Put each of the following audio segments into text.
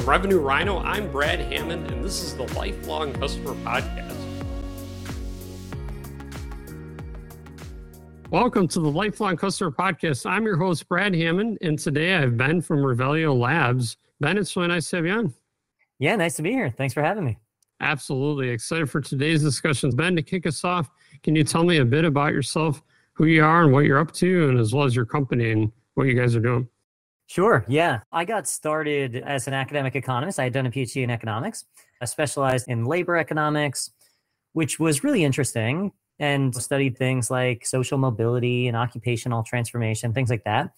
From Revenue Rhino, I'm Brad Hammond, and this is the Lifelong Customer Podcast. Welcome to the Lifelong Customer Podcast. I'm your host, Brad Hammond, and today I have Ben from Revelio Labs. Ben, it's really nice to have you on. Yeah, nice to be here. Thanks for having me. Absolutely. Excited for today's discussions. Ben, to kick us off, can you tell me a bit about yourself, who you are, and what you're up to, and as well as your company and what you guys are doing? Sure. Yeah. I got started as an academic economist. I had done a PhD in economics. I specialized in labor economics, which was really interesting and studied things like social mobility and occupational transformation, things like that.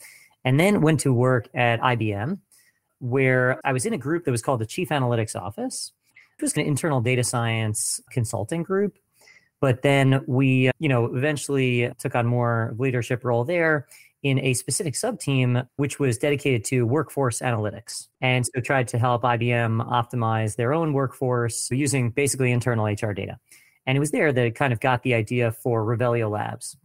And then went to work at IBM, where I was in a group that was called the Chief Analytics Office. It was an internal data science consulting group. But then we, you know, eventually took on more leadership role there in a specific sub team, which was dedicated to workforce analytics. And so tried to help IBM optimize their own workforce using basically internal HR data. And it was there that it kind of got the idea for Revelio Labs.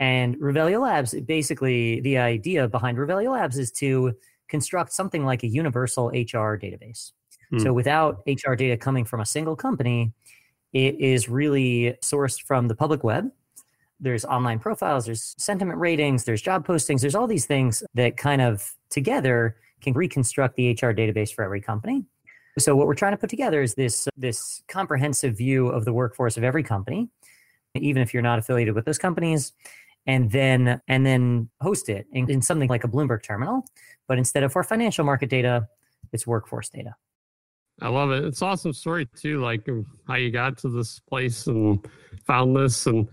And Revelio Labs, basically, the idea behind Revelio Labs is to construct something like a universal HR database. Hmm. So without HR data coming from a single company, it is really sourced from the public web there's online profiles, there's sentiment ratings, there's job postings, there's all these things that kind of together can reconstruct the HR database for every company. So what we're trying to put together is this this comprehensive view of the workforce of every company, even if you're not affiliated with those companies, and then and then host it in, in something like a Bloomberg terminal. But instead of for financial market data, it's workforce data. I love it. It's awesome story too, like how you got to this place and found this and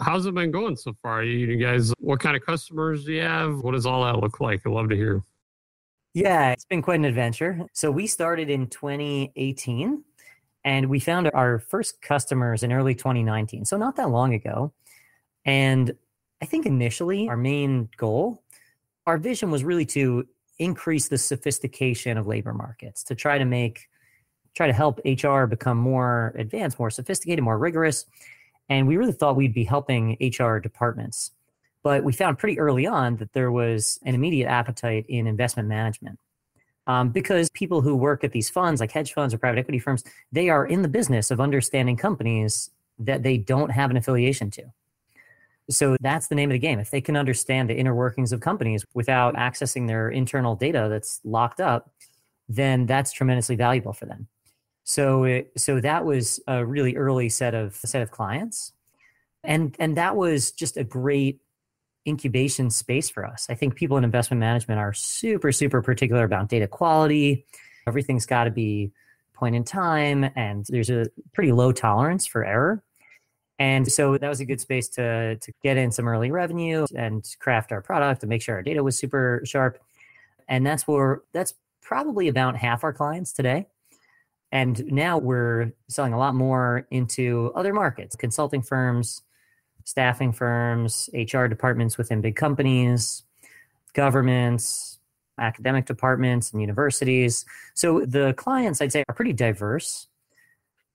how's it been going so far? You guys, what kind of customers do you have? What does all that look like? I'd love to hear. Yeah, it's been quite an adventure. So we started in 2018 and we found our first customers in early 2019. So not that long ago. And I think initially our main goal, our vision was really to increase the sophistication of labor markets, to try to make, try to help HR become more advanced, more sophisticated, more rigorous and we really thought we'd be helping HR departments. But we found pretty early on that there was an immediate appetite in investment management. Um, because people who work at these funds, like hedge funds or private equity firms, they are in the business of understanding companies that they don't have an affiliation to. So that's the name of the game. If they can understand the inner workings of companies without accessing their internal data that's locked up, then that's tremendously valuable for them. So it, so that was a really early set of set of clients, and and that was just a great incubation space for us. I think people in investment management are super super particular about data quality. Everything's got to be point in time, and there's a pretty low tolerance for error. And so that was a good space to to get in some early revenue and craft our product and make sure our data was super sharp. And that's where that's probably about half our clients today. And now we're selling a lot more into other markets, consulting firms, staffing firms, HR departments within big companies, governments, academic departments, and universities. So the clients, I'd say, are pretty diverse,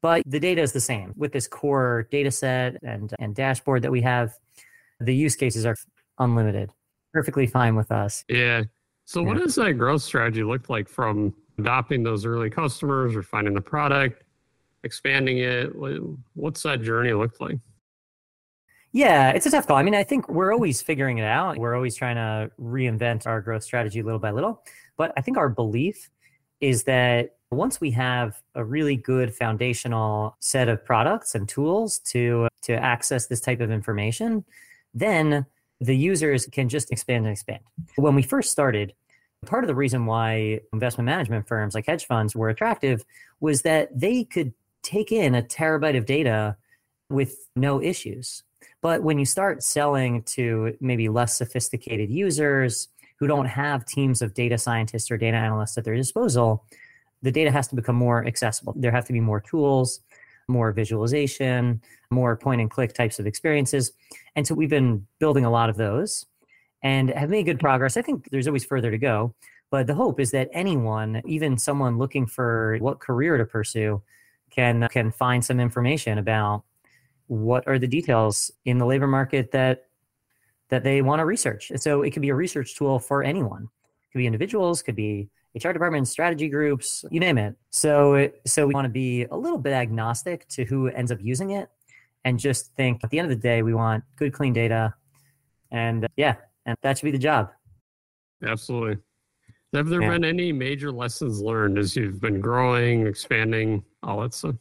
but the data is the same. With this core data set and, and dashboard that we have, the use cases are unlimited. Perfectly fine with us. Yeah. So, yeah. what does that growth strategy look like from adopting those early customers or finding the product, expanding it? What's that journey looked like? Yeah, it's a tough call. I mean, I think we're always figuring it out. We're always trying to reinvent our growth strategy little by little. But I think our belief is that once we have a really good foundational set of products and tools to to access this type of information, then the users can just expand and expand. When we first started, Part of the reason why investment management firms like hedge funds were attractive was that they could take in a terabyte of data with no issues. But when you start selling to maybe less sophisticated users who don't have teams of data scientists or data analysts at their disposal, the data has to become more accessible. There have to be more tools, more visualization, more point and click types of experiences. And so we've been building a lot of those and have made good progress. I think there's always further to go, but the hope is that anyone, even someone looking for what career to pursue, can can find some information about what are the details in the labor market that that they want to research. so it could be a research tool for anyone. It could be individuals, could be HR departments, strategy groups, you name it. So, so we want to be a little bit agnostic to who ends up using it and just think at the end of the day, we want good, clean data. And uh, yeah, and that should be the job. Absolutely. Have there yeah. been any major lessons learned as you've been growing, expanding, all that stuff?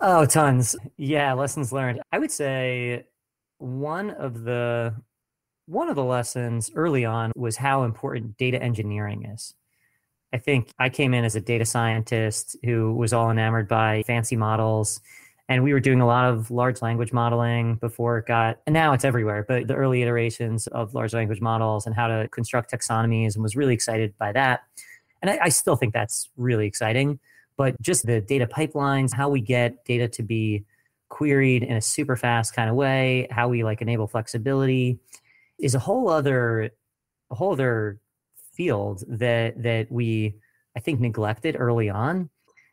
Oh, tons. Yeah, lessons learned. I would say one of the one of the lessons early on was how important data engineering is. I think I came in as a data scientist who was all enamored by fancy models. And we were doing a lot of large language modeling before it got, and now it's everywhere, but the early iterations of large language models and how to construct taxonomies and was really excited by that. And I, I still think that's really exciting. But just the data pipelines, how we get data to be queried in a super fast kind of way, how we like enable flexibility is a whole other a whole other field that that we I think neglected early on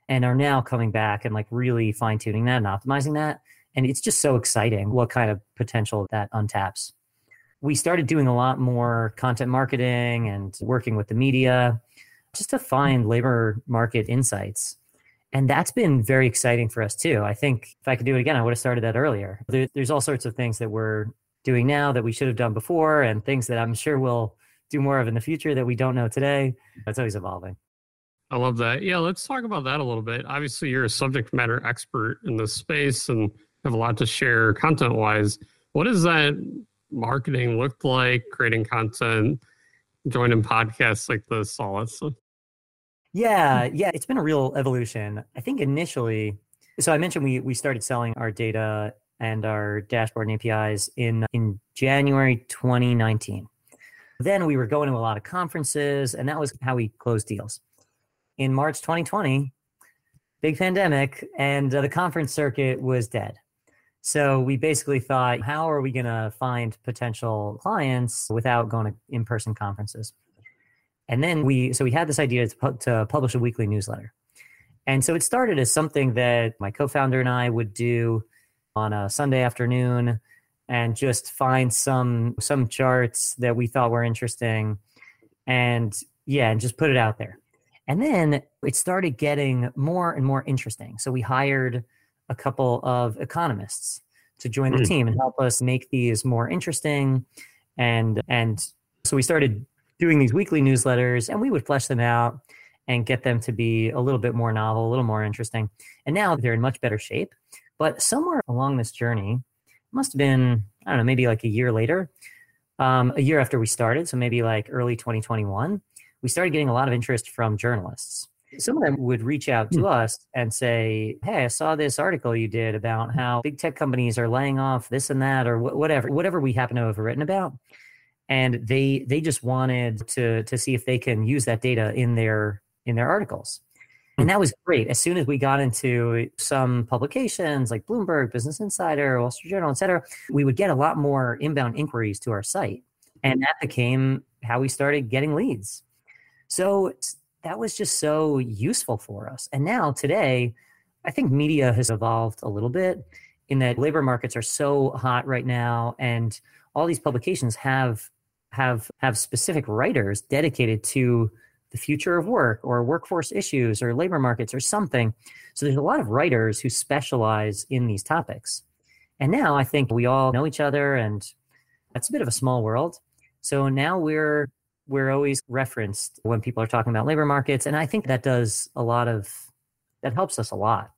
and are now coming back and like really fine tuning that and optimizing that. And it's just so exciting what kind of potential that untaps. We started doing a lot more content marketing and working with the media just to find labor market insights. And that's been very exciting for us too. I think if I could do it again, I would have started that earlier. There, there's all sorts of things that we're doing now that we should have done before, and things that I'm sure we'll do more of in the future that we don't know today. It's always evolving. I love that. Yeah, let's talk about that a little bit. Obviously, you're a subject matter expert in this space and have a lot to share content wise. What does that marketing look like, creating content, joining podcasts like this, all that stuff? Yeah, yeah, it's been a real evolution. I think initially, so I mentioned we we started selling our data and our dashboard and APIs in in January 2019. Then we were going to a lot of conferences, and that was how we closed deals. In March 2020, big pandemic, and uh, the conference circuit was dead. So we basically thought, how are we going to find potential clients without going to in-person conferences? And then we, so we had this idea to, pu- to publish a weekly newsletter. And so it started as something that my co-founder and I would do on a Sunday afternoon and just find some some charts that we thought were interesting and yeah and just put it out there and then it started getting more and more interesting. So we hired a couple of economists to join the hmm. team and help us make these more interesting. And and so we started doing these weekly newsletters and we would flesh them out and get them to be a little bit more novel a little more interesting. And now they're in much better shape. But somewhere along this journey, must have been, I don't know, maybe like a year later, um, a year after we started, so maybe like early 2021, we started getting a lot of interest from journalists. Some of them would reach out to hmm. us and say, Hey, I saw this article you did about how big tech companies are laying off this and that, or wh- whatever, whatever we happen to have written about. And they they just wanted to to see if they can use that data in their in their articles. And that was great. As soon as we got into some publications like Bloomberg, Business Insider, Wall Street Journal, et cetera, we would get a lot more inbound inquiries to our site. And that became how we started getting leads. So that was just so useful for us. And now, today, I think media has evolved a little bit in that labor markets are so hot right now and all these publications have have have specific writers dedicated to the future of work or workforce issues or labor markets or something. So there's a lot of writers who specialize in these topics. And now I think we all know each other and that's a bit of a small world. So now we're we're always referenced when people are talking about labor markets and I think that does a lot of that helps us a lot.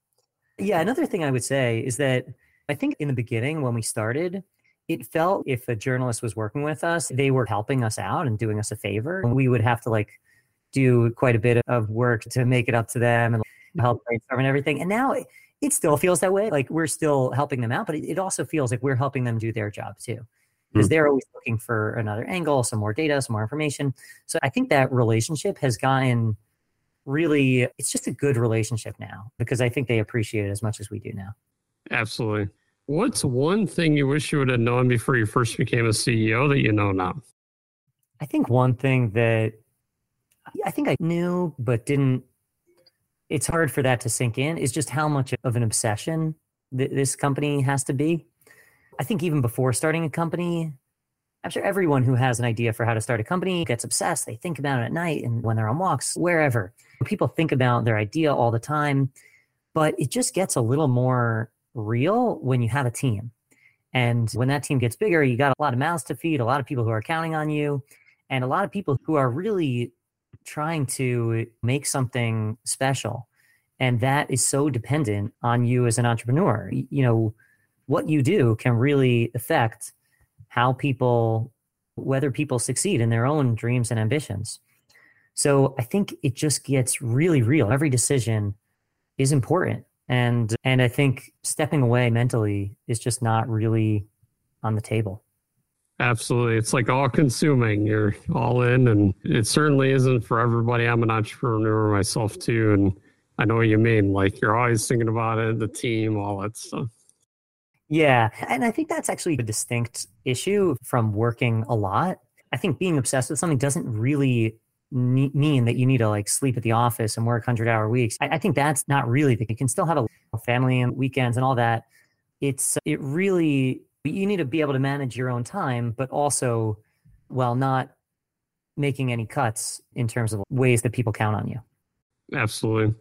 Yeah, another thing I would say is that I think in the beginning when we started, it felt if a journalist was working with us, they were helping us out and doing us a favor. We would have to like do quite a bit of work to make it up to them and help brainstorm and everything. And now it, still feels that way. Like we're still helping them out, but it also feels like we're helping them do their job too. Because mm. they're always looking for another angle, some more data, some more information. So I think that relationship has gotten really, it's just a good relationship now because I think they appreciate it as much as we do now. Absolutely. What's one thing you wish you would have known before you first became a CEO that you know now? I think one thing that I think I knew, but didn't. It's hard for that to sink in. Is just how much of an obsession th- this company has to be. I think even before starting a company, I'm sure everyone who has an idea for how to start a company gets obsessed. They think about it at night and when they're on walks, wherever. People think about their idea all the time, but it just gets a little more real when you have a team. And when that team gets bigger, you got a lot of mouths to feed, a lot of people who are counting on you, and a lot of people who are really trying to make something special. And that is so dependent on you as an entrepreneur. You know, what you do can really affect how people, whether people succeed in their own dreams and ambitions. So I think it just gets really real. Every decision is important. And and I think stepping away mentally is just not really on the table. Absolutely. It's like all consuming. You're all in and it certainly isn't for everybody. I'm an entrepreneur myself too. And I know what you mean. Like you're always thinking about it, the team, all that stuff. Yeah. And I think that's actually a distinct issue from working a lot. I think being obsessed with something doesn't really mean that you need to like sleep at the office and work 100 hour weeks. I, I think that's not really the, you can still have a family and weekends and all that. It's, it really you need to be able to manage your own time, but also while not making any cuts in terms of ways that people count on you. Absolutely.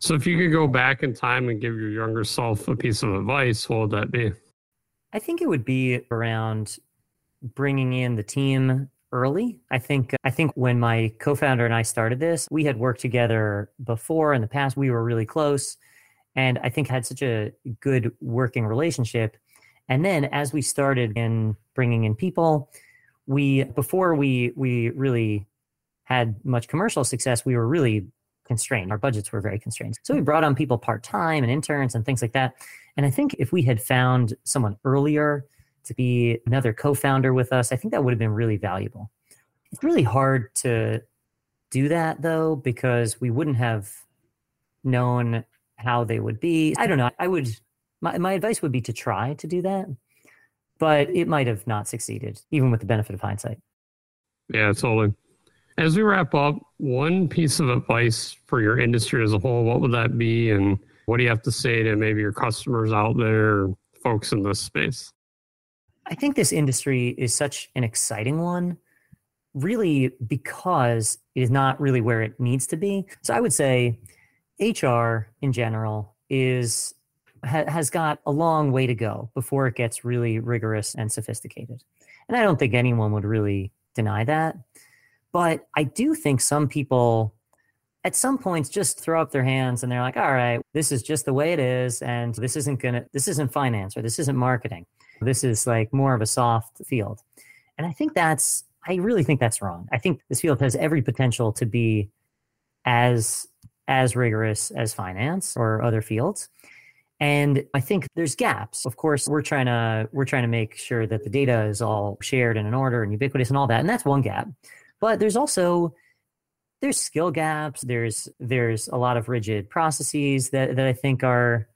So if you could go back in time and give your younger self a piece of advice, what would that be? I think it would be around bringing in the team early. I think I think when my co-founder and I started this, we had worked together before in the past. We were really close and I think had such a good working relationship and then as we started in bringing in people, we before we we really had much commercial success, we were really constrained. Our budgets were very constrained. So we hmm. brought on people part time and interns and things like that. And I think if we had found someone earlier to be another co-founder with us, I think that would have been really valuable. It's really hard to do that though because we wouldn't have known how they would be. I don't know. I would my, my advice would be to try to do that, but it might have not succeeded, even with the benefit of hindsight. Yeah, totally. As we wrap up, one piece of advice for your industry as a whole, what would that be? And what do you have to say to maybe your customers out there, folks in this space? I think this industry is such an exciting one, really, because it is not really where it needs to be. So I would say HR in general is ha- has got a long way to go before it gets really rigorous and sophisticated. And I don't think anyone would really deny that. But I do think some people at some points just throw up their hands and they're like, all right, this is just the way it is. And this isn't going to, this isn't finance or this isn't marketing. This is like more of a soft field. And I think that's, I really think that's wrong. I think this field has every potential to be as as rigorous as finance or other fields and i think there's gaps of course we're trying to we're trying to make sure that the data is all shared and in order and ubiquitous and all that and that's one gap but there's also there's skill gaps there's there's a lot of rigid processes that that i think are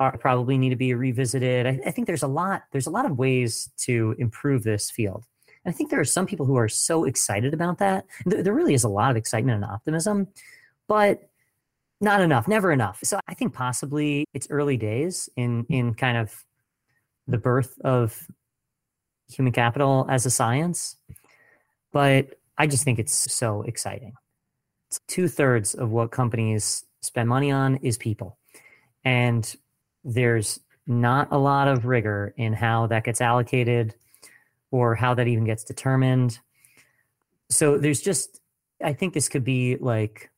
are probably need to be revisited. I, I think there's a lot there's a lot of ways to improve this field. And i think there are some people who are so excited about that. There, there really is a lot of excitement and optimism but not enough, never enough. So I think possibly it's early days in in kind of the birth of human capital as a science, but I just think it's so exciting. Two thirds of what companies spend money on is people, and there's not a lot of rigor in how that gets allocated or how that even gets determined. So there's just, I think this could be like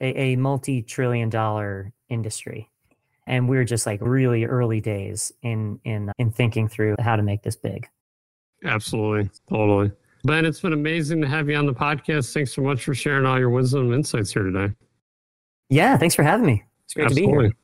a, a multi-trillion dollar industry. And we're just like really early days in in in thinking through how to make this big. Absolutely. Totally ben it's been amazing to have you on the podcast. Thanks so much for sharing all your wisdom and insights here today. Yeah thanks for having me. It's great absolutely. to be here